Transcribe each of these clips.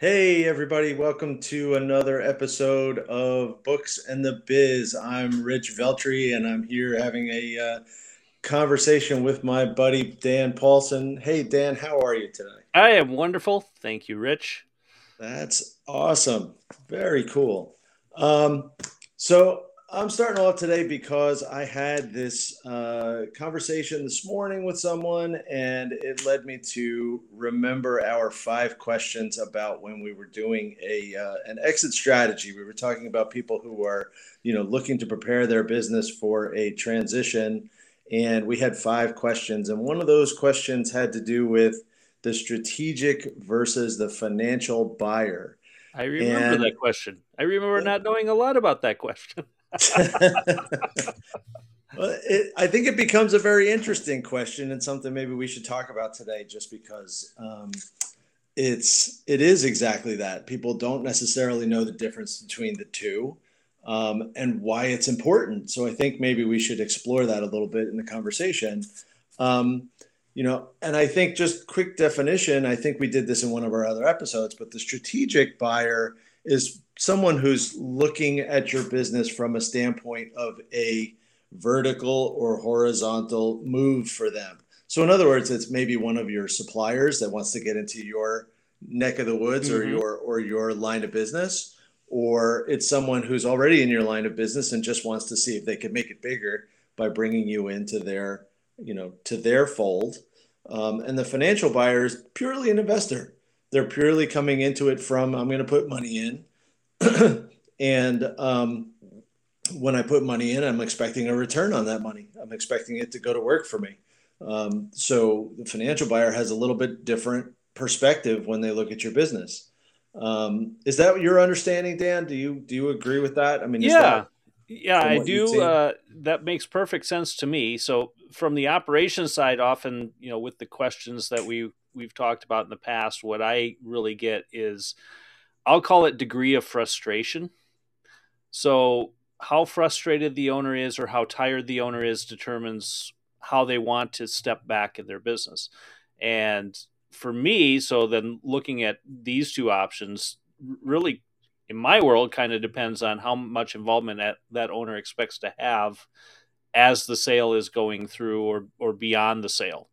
Hey, everybody, welcome to another episode of Books and the Biz. I'm Rich Veltri, and I'm here having a uh, conversation with my buddy Dan Paulson. Hey, Dan, how are you today? I am wonderful. Thank you, Rich. That's awesome. Very cool. Um, so, I'm starting off today because I had this uh, conversation this morning with someone, and it led me to remember our five questions about when we were doing a uh, an exit strategy. We were talking about people who are, you know, looking to prepare their business for a transition, and we had five questions, and one of those questions had to do with the strategic versus the financial buyer. I remember and, that question. I remember not knowing a lot about that question. well, it, I think it becomes a very interesting question and something maybe we should talk about today, just because um, it's it is exactly that. People don't necessarily know the difference between the two um, and why it's important. So I think maybe we should explore that a little bit in the conversation. Um, you know, and I think just quick definition. I think we did this in one of our other episodes, but the strategic buyer is someone who's looking at your business from a standpoint of a vertical or horizontal move for them. So, in other words, it's maybe one of your suppliers that wants to get into your neck of the woods mm-hmm. or your or your line of business, or it's someone who's already in your line of business and just wants to see if they can make it bigger by bringing you into their you know to their fold. Um, and the financial buyer is purely an investor they're purely coming into it from I'm going to put money in, and um, when I put money in, I'm expecting a return on that money. I'm expecting it to go to work for me. Um, so the financial buyer has a little bit different perspective when they look at your business. Um, is that your understanding, Dan? Do you do you agree with that? I mean, yeah, yeah, I do. Uh, that makes perfect sense to me. So from the operations side, often you know, with the questions that we we've talked about in the past, what I really get is I'll call it degree of frustration. So, how frustrated the owner is or how tired the owner is determines how they want to step back in their business. And for me, so then looking at these two options really in my world kind of depends on how much involvement that, that owner expects to have as the sale is going through or, or beyond the sale.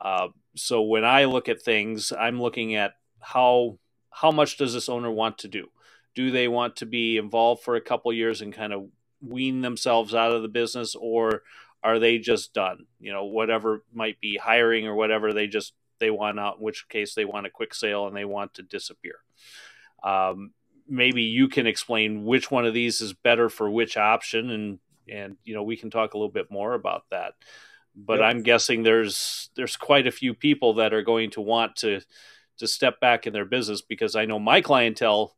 Uh, so when I look at things, I'm looking at how how much does this owner want to do? Do they want to be involved for a couple years and kind of wean themselves out of the business, or are they just done? You know, whatever might be hiring or whatever, they just they want out. In which case, they want a quick sale and they want to disappear. Um, maybe you can explain which one of these is better for which option, and and you know we can talk a little bit more about that but yep. I'm guessing there's there's quite a few people that are going to want to to step back in their business because I know my clientele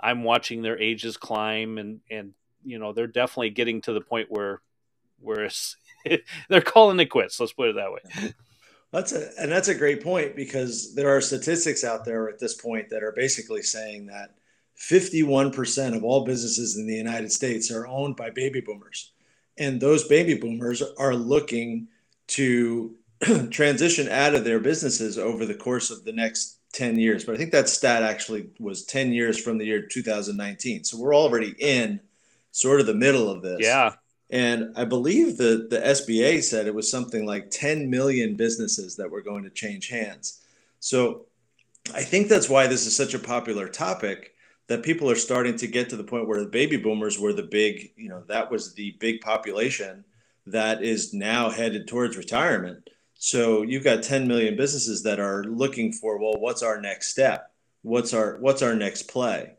I'm watching their ages climb and and you know they're definitely getting to the point where where they're calling it quits let's put it that way that's a and that's a great point because there are statistics out there at this point that are basically saying that 51% of all businesses in the United States are owned by baby boomers and those baby boomers are looking to transition out of their businesses over the course of the next 10 years but i think that stat actually was 10 years from the year 2019 so we're already in sort of the middle of this. Yeah. And i believe the, the sba said it was something like 10 million businesses that were going to change hands. So i think that's why this is such a popular topic that people are starting to get to the point where the baby boomers were the big, you know, that was the big population that is now headed towards retirement. So you've got 10 million businesses that are looking for, well, what's our next step? What's our what's our next play?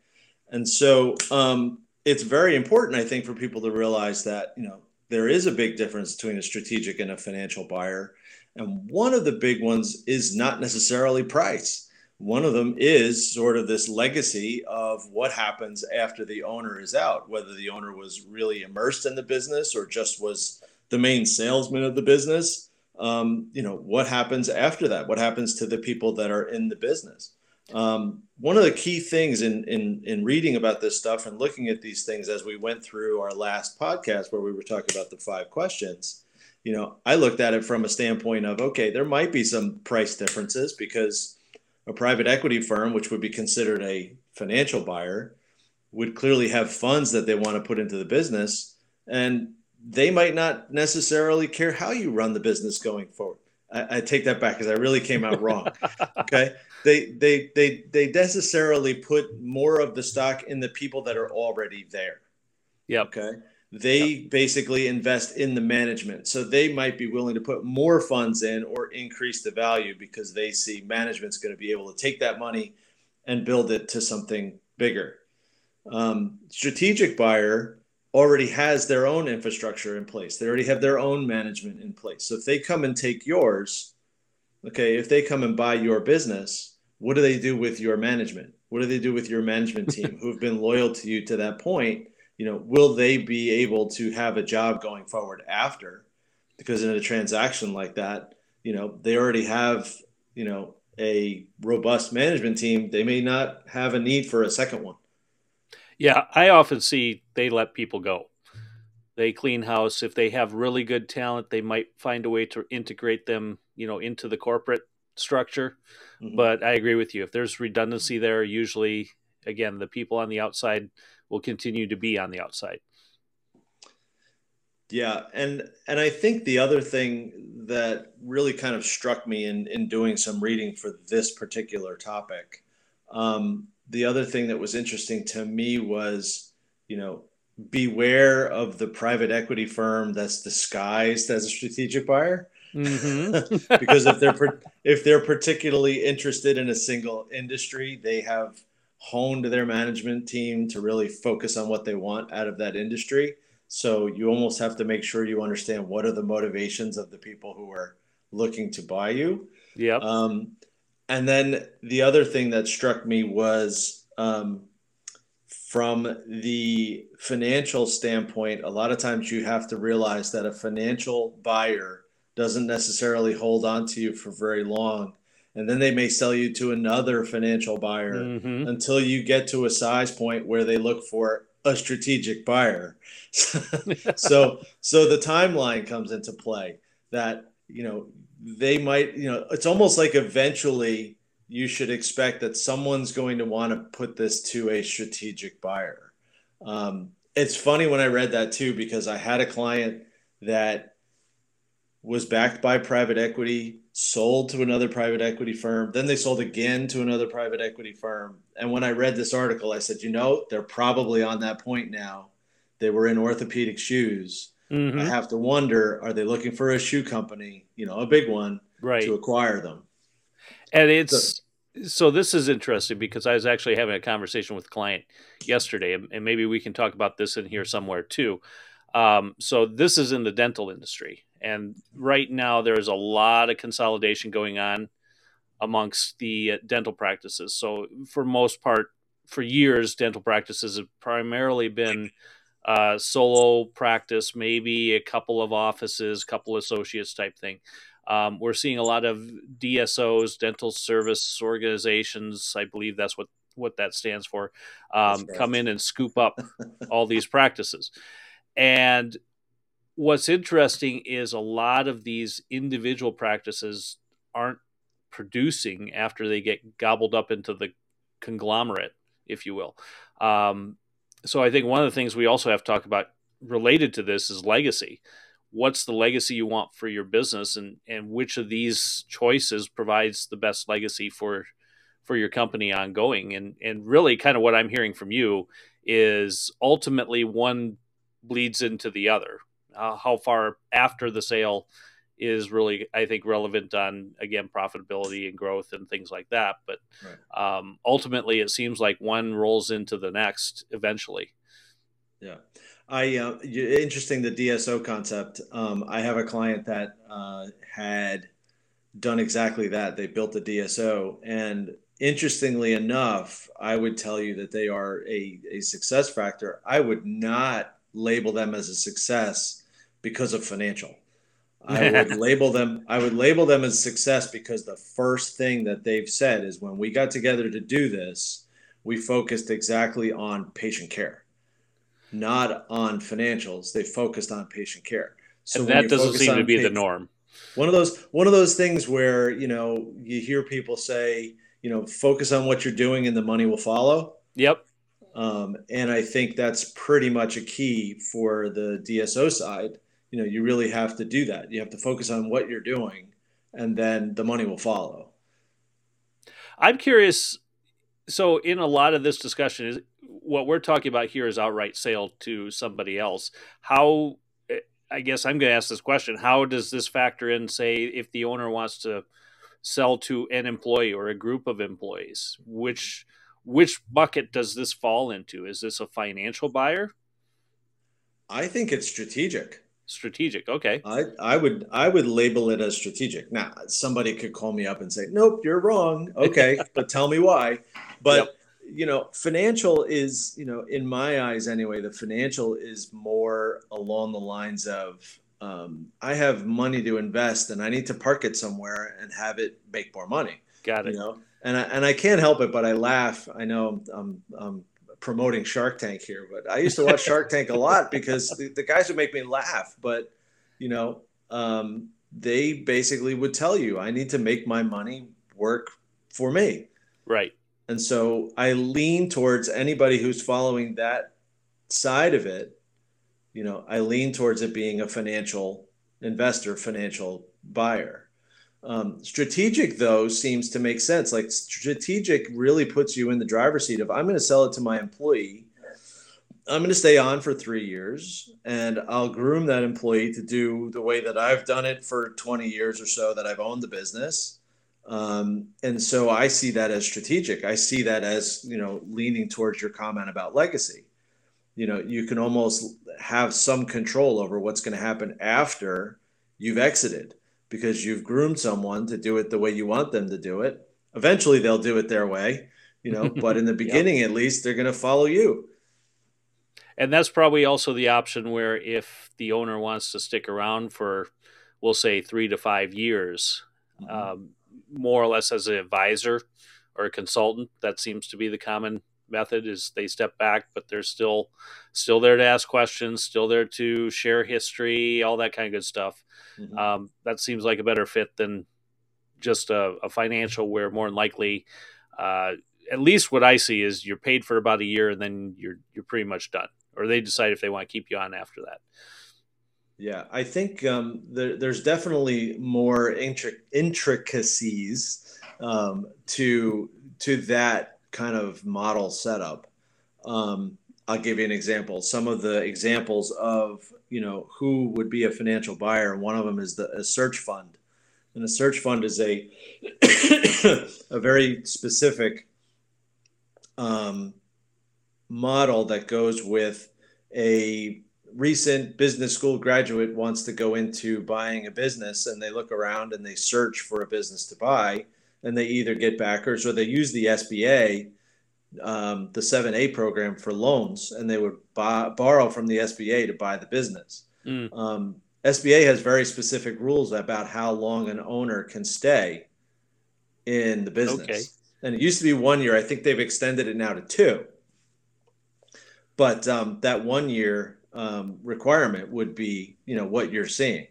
And so um, it's very important, I think, for people to realize that you know there is a big difference between a strategic and a financial buyer. And one of the big ones is not necessarily price one of them is sort of this legacy of what happens after the owner is out, whether the owner was really immersed in the business or just was the main salesman of the business. Um, you know, what happens after that? What happens to the people that are in the business? Um, one of the key things in, in in reading about this stuff and looking at these things as we went through our last podcast where we were talking about the five questions, you know, I looked at it from a standpoint of okay, there might be some price differences because a private equity firm, which would be considered a financial buyer, would clearly have funds that they want to put into the business. And they might not necessarily care how you run the business going forward. I, I take that back because I really came out wrong. okay. They, they, they, they necessarily put more of the stock in the people that are already there. Yeah. Okay. They yep. basically invest in the management. So they might be willing to put more funds in or increase the value because they see management's going to be able to take that money and build it to something bigger. Um, strategic buyer already has their own infrastructure in place. They already have their own management in place. So if they come and take yours, okay, if they come and buy your business, what do they do with your management? What do they do with your management team who have been loyal to you to that point? You know, will they be able to have a job going forward after? Because in a transaction like that, you know, they already have, you know, a robust management team. They may not have a need for a second one. Yeah, I often see they let people go. They clean house. If they have really good talent, they might find a way to integrate them, you know, into the corporate structure. Mm-hmm. But I agree with you. If there's redundancy there, usually, again, the people on the outside will continue to be on the outside. Yeah, and and I think the other thing that really kind of struck me in in doing some reading for this particular topic um, the other thing that was interesting to me was, you know, beware of the private equity firm that's disguised as a strategic buyer. Mm-hmm. because if they're if they're particularly interested in a single industry, they have honed their management team to really focus on what they want out of that industry. So you almost have to make sure you understand what are the motivations of the people who are looking to buy you. Yeah. Um, and then the other thing that struck me was um, from the financial standpoint, a lot of times you have to realize that a financial buyer doesn't necessarily hold on to you for very long. And then they may sell you to another financial buyer mm-hmm. until you get to a size point where they look for a strategic buyer. so so the timeline comes into play that you know they might, you know, it's almost like eventually you should expect that someone's going to want to put this to a strategic buyer. Um, it's funny when I read that too, because I had a client that was backed by private equity, sold to another private equity firm, then they sold again to another private equity firm. And when I read this article, I said, you know, they're probably on that point now. They were in orthopedic shoes Mm-hmm. I have to wonder: Are they looking for a shoe company, you know, a big one, right. to acquire them? And it's so, so, this is interesting because I was actually having a conversation with a client yesterday, and maybe we can talk about this in here somewhere too. Um, so this is in the dental industry, and right now there is a lot of consolidation going on amongst the uh, dental practices. So for most part, for years, dental practices have primarily been uh, solo practice, maybe a couple of offices, couple associates type thing. Um, we're seeing a lot of DSOs, dental service organizations. I believe that's what what that stands for. Um, right. Come in and scoop up all these practices. And what's interesting is a lot of these individual practices aren't producing after they get gobbled up into the conglomerate, if you will. Um, so I think one of the things we also have to talk about related to this is legacy. What's the legacy you want for your business, and and which of these choices provides the best legacy for for your company ongoing? And and really, kind of what I'm hearing from you is ultimately one bleeds into the other. Uh, how far after the sale is really, I think, relevant on again profitability and growth and things like that. But right. um, ultimately, it seems like one rolls into the next eventually. Yeah, I uh, interesting the DSO concept. Um, I have a client that uh, had done exactly that. They built a DSO, and interestingly enough, I would tell you that they are a, a success factor. I would not label them as a success because of financial. I would label them I would label them as success because the first thing that they've said is when we got together to do this, we focused exactly on patient care, not on financials. They focused on patient care. So and that doesn't seem to be the norm. One of those one of those things where, you know, you hear people say, you know, focus on what you're doing and the money will follow. Yep. Um, and I think that's pretty much a key for the DSO side. You know, you really have to do that. You have to focus on what you're doing, and then the money will follow. I'm curious. So, in a lot of this discussion, is what we're talking about here is outright sale to somebody else. How? I guess I'm going to ask this question: How does this factor in? Say, if the owner wants to sell to an employee or a group of employees, which which bucket does this fall into? Is this a financial buyer? I think it's strategic. Strategic, okay. I, I would I would label it as strategic. Now somebody could call me up and say, "Nope, you're wrong." Okay, but tell me why. But yep. you know, financial is you know, in my eyes anyway, the financial is more along the lines of um, I have money to invest and I need to park it somewhere and have it make more money. Got it. You know, and I, and I can't help it, but I laugh. I know I'm, I'm promoting Shark Tank here, but I used to watch Shark Tank a lot because the, the, guys would make me laugh. But you know, um, they basically would tell you, I need to make my money work for me. Right. And so I lean towards anybody who's following that side of it. You know, I lean towards it being a financial investor, financial buyer. Um, strategic, though, seems to make sense. Like strategic really puts you in the driver's seat of I'm going to sell it to my employee. I'm going to stay on for three years and I'll groom that employee to do the way that I've done it for 20 years or so that I've owned the business. Um, and so I see that as strategic. I see that as, you know, leaning towards your comment about legacy. You know, you can almost have some control over what's going to happen after you've exited because you've groomed someone to do it the way you want them to do it. Eventually, they'll do it their way, you know, but in the beginning, at least, they're going to follow you. And that's probably also the option where if the owner wants to stick around for, we'll say, three to five years, mm-hmm. um, more or less as an advisor or a consultant, that seems to be the common method is they step back but they're still still there to ask questions still there to share history all that kind of good stuff mm-hmm. um, that seems like a better fit than just a, a financial where more than likely uh, at least what i see is you're paid for about a year and then you're you're pretty much done or they decide if they want to keep you on after that yeah, I think um, there, there's definitely more intric- intricacies um, to to that kind of model setup. Um, I'll give you an example. Some of the examples of you know who would be a financial buyer. One of them is the a search fund, and a search fund is a a very specific um, model that goes with a recent business school graduate wants to go into buying a business and they look around and they search for a business to buy and they either get backers or they use the SBA, um, the 7A program for loans, and they would buy, borrow from the SBA to buy the business. Mm. Um, SBA has very specific rules about how long an owner can stay in the business. Okay. And it used to be one year. I think they've extended it now to two. But um, that one year um, requirement would be, you know, what you're seeing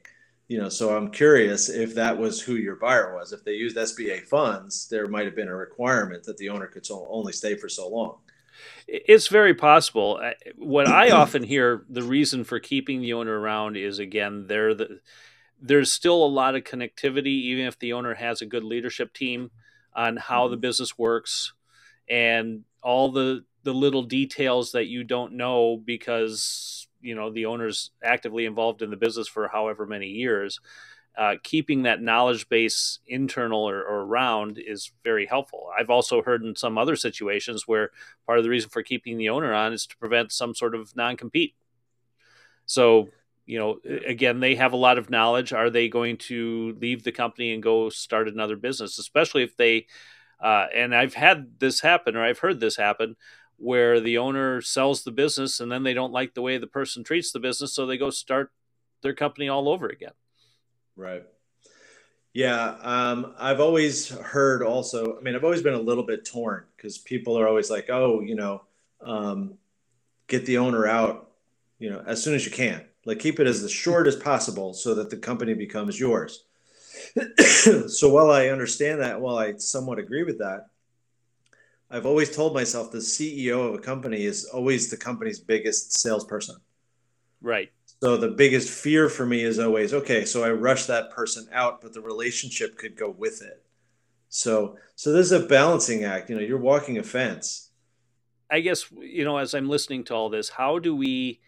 you know so i'm curious if that was who your buyer was. If they used sba funds there might have been a requirement that the owner could so, only stay for so long. It's very possible. What i often hear the reason for keeping the owner around is again they're the there's still a lot of connectivity even if the owner has a good leadership team on how the mm-hmm. business works and all the the little details that you don't know because you know the owner's actively involved in the business for however many years uh, keeping that knowledge base internal or, or, around is very helpful. I've also heard in some other situations where part of the reason for keeping the owner on is to prevent some sort of non compete. So, you know, again, they have a lot of knowledge. Are they going to leave the company and go start another business, especially if they, uh, and I've had this happen or I've heard this happen where the owner sells the business and then they don't like the way the person treats the business, so they go start their company all over again. Right. Yeah, um, I've always heard also. I mean, I've always been a little bit torn because people are always like, "Oh, you know, um, get the owner out, you know, as soon as you can. Like, keep it as the short as possible so that the company becomes yours." so while I understand that, while I somewhat agree with that, I've always told myself the CEO of a company is always the company's biggest salesperson. Right. So the biggest fear for me is always okay. So I rush that person out, but the relationship could go with it. So so there's a balancing act. You know, you're walking a fence. I guess you know as I'm listening to all this, how do we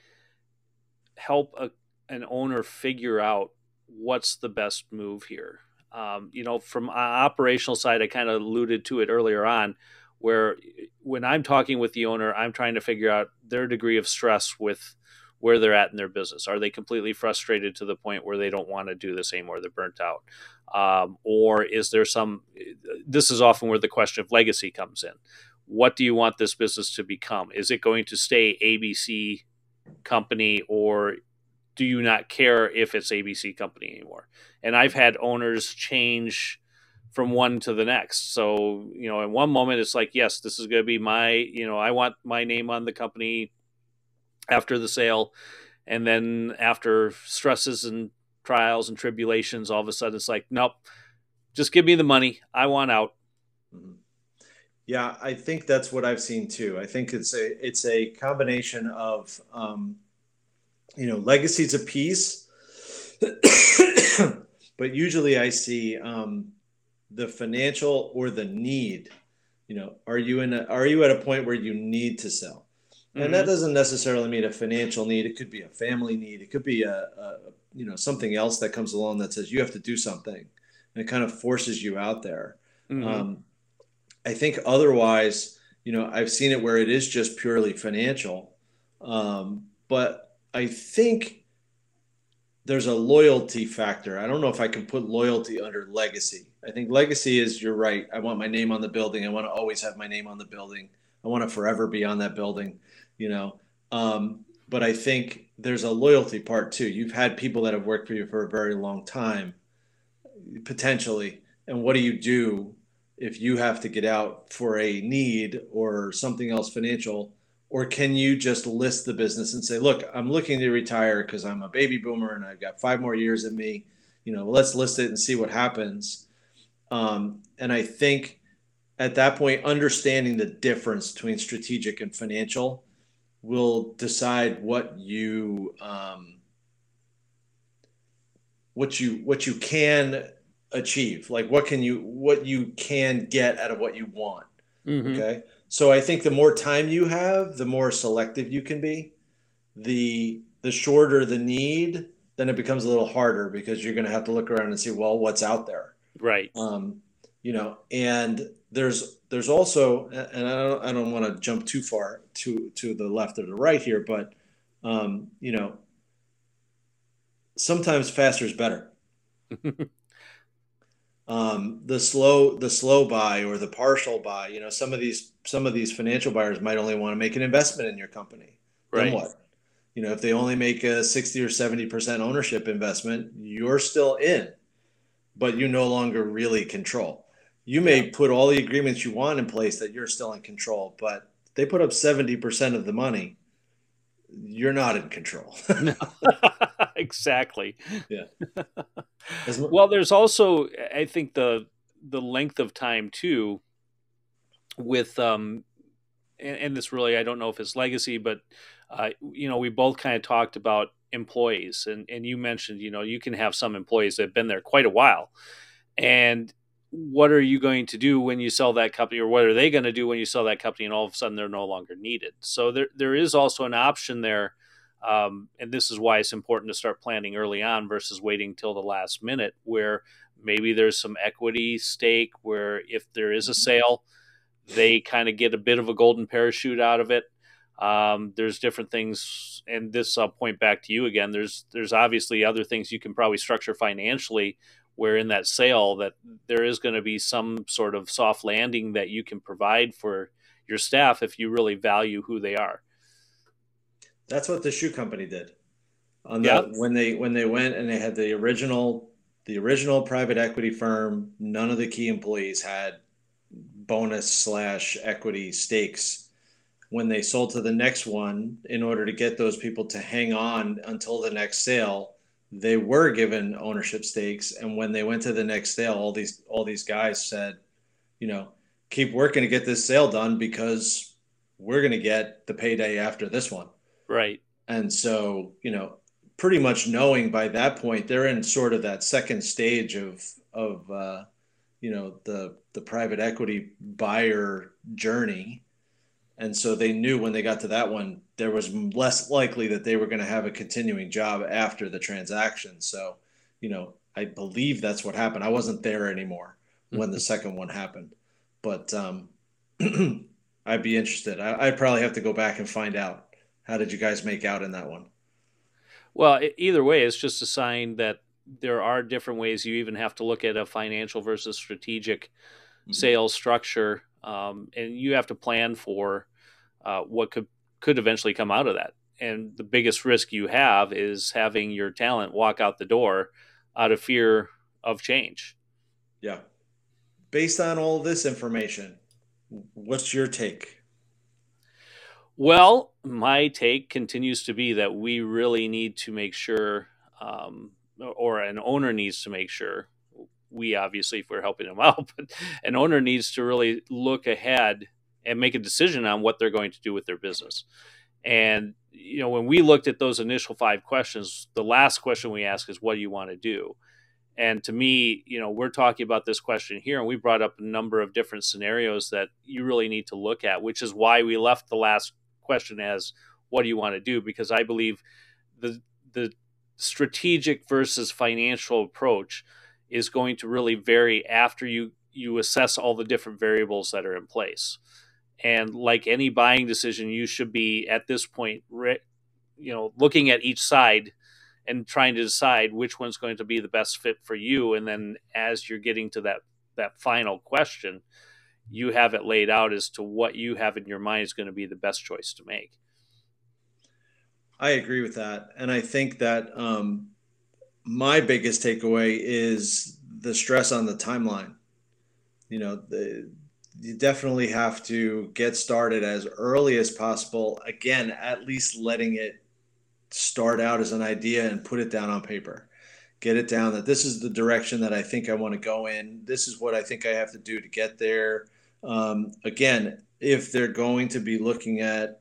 help a, an owner figure out what's the best move here? Um, you know, from an operational side, I kind of alluded to it earlier on, where when I'm talking with the owner, I'm trying to figure out their degree of stress with where they're at in their business. Are they completely frustrated to the point where they don't want to do this anymore? They're burnt out. Um, or is there some, this is often where the question of legacy comes in. What do you want this business to become? Is it going to stay ABC company or do you not care if it's ABC company anymore? And I've had owners change from one to the next. So, you know, in one moment it's like, yes, this is going to be my, you know, I want my name on the company after the sale. And then after stresses and trials and tribulations, all of a sudden it's like, nope, just give me the money. I want out. Mm-hmm. Yeah, I think that's what I've seen too. I think it's a it's a combination of um, you know legacies of peace, but usually I see um, the financial or the need. You know, are you in a, are you at a point where you need to sell? And mm-hmm. that doesn't necessarily mean a financial need. It could be a family need. It could be a, a, you know something else that comes along that says you have to do something, and it kind of forces you out there. Mm-hmm. Um, I think otherwise, you know, I've seen it where it is just purely financial, um, but I think there's a loyalty factor. I don't know if I can put loyalty under legacy. I think legacy is you're right. I want my name on the building. I want to always have my name on the building. I want to forever be on that building you know. Um, but I think there's a loyalty part too. You've had people that have worked for you for a very long time, potentially. And what do you do if you have to get out for a need or something else financial? Or can you just list the business and say, look, I'm looking to retire because I'm a baby boomer and I've got five more years in me. You know, let's list it and see what happens. Um, and I think at that point, understanding the difference between strategic and financial will decide what you um, what you what you can achieve like what can you what you can get out of what you want mm-hmm. okay so i think the more time you have the more selective you can be. The the shorter the need then it becomes a little harder because you're going to have to look around and see well what's out there? Right. Um you know and there's there's also and i don't, I don't want to jump too far to to the left or the right here but um, you know sometimes faster is better um, the slow the slow buy or the partial buy you know some of these some of these financial buyers might only want to make an investment in your company right then what you know if they only make a 60 or 70 percent ownership investment you're still in but you no longer really control you may yeah. put all the agreements you want in place that you're still in control, but they put up 70% of the money. You're not in control. exactly. Yeah. well, there's also, I think the, the length of time too with, um, and, and this really, I don't know if it's legacy, but, uh, you know, we both kind of talked about employees and, and you mentioned, you know, you can have some employees that have been there quite a while and what are you going to do when you sell that company or what are they going to do when you sell that company and all of a sudden they're no longer needed so there, there is also an option there um, and this is why it's important to start planning early on versus waiting till the last minute where maybe there's some equity stake where if there is a mm-hmm. sale they kind of get a bit of a golden parachute out of it um, there's different things and this i'll point back to you again there's there's obviously other things you can probably structure financially where in that sale that there is going to be some sort of soft landing that you can provide for your staff if you really value who they are. That's what the shoe company did. On the, yep. when they when they went and they had the original the original private equity firm, none of the key employees had bonus slash equity stakes when they sold to the next one in order to get those people to hang on until the next sale they were given ownership stakes and when they went to the next sale all these all these guys said you know keep working to get this sale done because we're going to get the payday after this one. Right. And so, you know, pretty much knowing by that point they're in sort of that second stage of of uh, you know the the private equity buyer journey and so they knew when they got to that one there was less likely that they were going to have a continuing job after the transaction. So you know i believe that's what happened. I wasn't there anymore when the second one happened. But um, i'd be interested. I, i'd probably have to go back and find out. How did you guys make out in that one? Well either way it's just a sign that there are different ways you even have to look at a financial versus strategic mm-hmm. sales structure um, and you have to plan for uh, what could could eventually come out of that. And the biggest risk you have is having your talent walk out the door out of fear of change. Yeah. Based on all this information, what's your take? Well, my take continues to be that we really need to make sure, um, or an owner needs to make sure we obviously if we're helping them out but an owner needs to really look ahead and make a decision on what they're going to do with their business. And you know when we looked at those initial five questions the last question we ask is what do you want to do? And to me you know we're talking about this question here and we brought up a number of different scenarios that you really need to look at which is why we left the last question as what do you want to do? Because i believe the the strategic versus financial approach is going to really vary after you you assess all the different variables that are in place. And like any buying decision, you should be at this point, you know, looking at each side and trying to decide which one's going to be the best fit for you. And then as you're getting to that that final question, you have it laid out as to what you have in your mind is going to be the best choice to make. I agree with that, and I think that um, my biggest takeaway is the stress on the timeline. You know, the, you definitely have to get started as early as possible. Again, at least letting it start out as an idea and put it down on paper. Get it down that this is the direction that I think I want to go in. This is what I think I have to do to get there. Um, again, if they're going to be looking at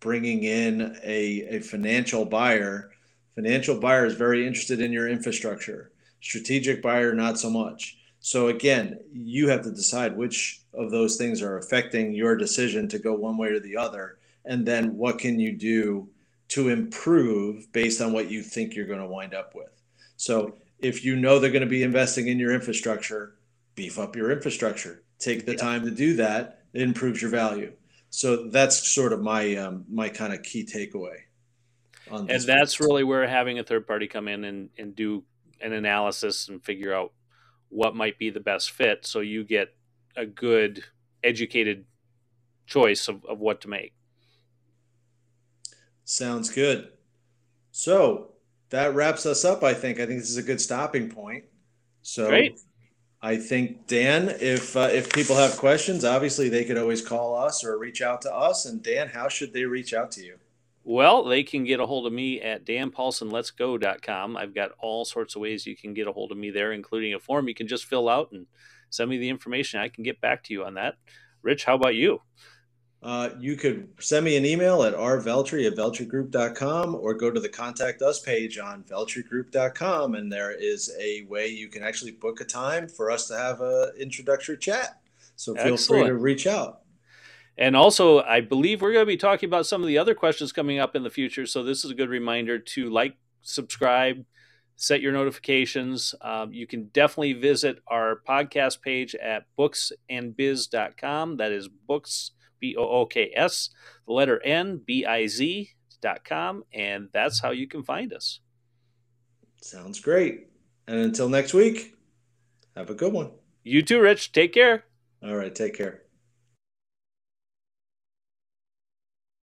bringing in a, a financial buyer, Financial buyer is very interested in your infrastructure. Strategic buyer, not so much. So again, you have to decide which of those things are affecting your decision to go one way or the other. And then what can you do to improve based on what you think you're going to wind up with? So if you know they're going to be investing in your infrastructure, beef up your infrastructure. Take the yeah. time to do that. It improves your value. So that's sort of my um, my kind of key takeaway and that's really where having a third party come in and, and do an analysis and figure out what might be the best fit so you get a good educated choice of, of what to make sounds good so that wraps us up i think i think this is a good stopping point so Great. I think Dan, if uh, if people have questions, obviously they could always call us or reach out to us. And Dan, how should they reach out to you? Well, they can get a hold of me at danpaulsonletsgo.com. I've got all sorts of ways you can get a hold of me there, including a form you can just fill out and send me the information. I can get back to you on that. Rich, how about you? Uh, you could send me an email at rveltri at veltrigroup.com or go to the contact us page on veltrigroup.com and there is a way you can actually book a time for us to have an introductory chat. So feel Excellent. free to reach out. And also, I believe we're going to be talking about some of the other questions coming up in the future. So this is a good reminder to like, subscribe, set your notifications. Um, you can definitely visit our podcast page at booksandbiz.com. That is books, B O O K S, the letter N, B I Z.com. And that's how you can find us. Sounds great. And until next week, have a good one. You too, Rich. Take care. All right. Take care.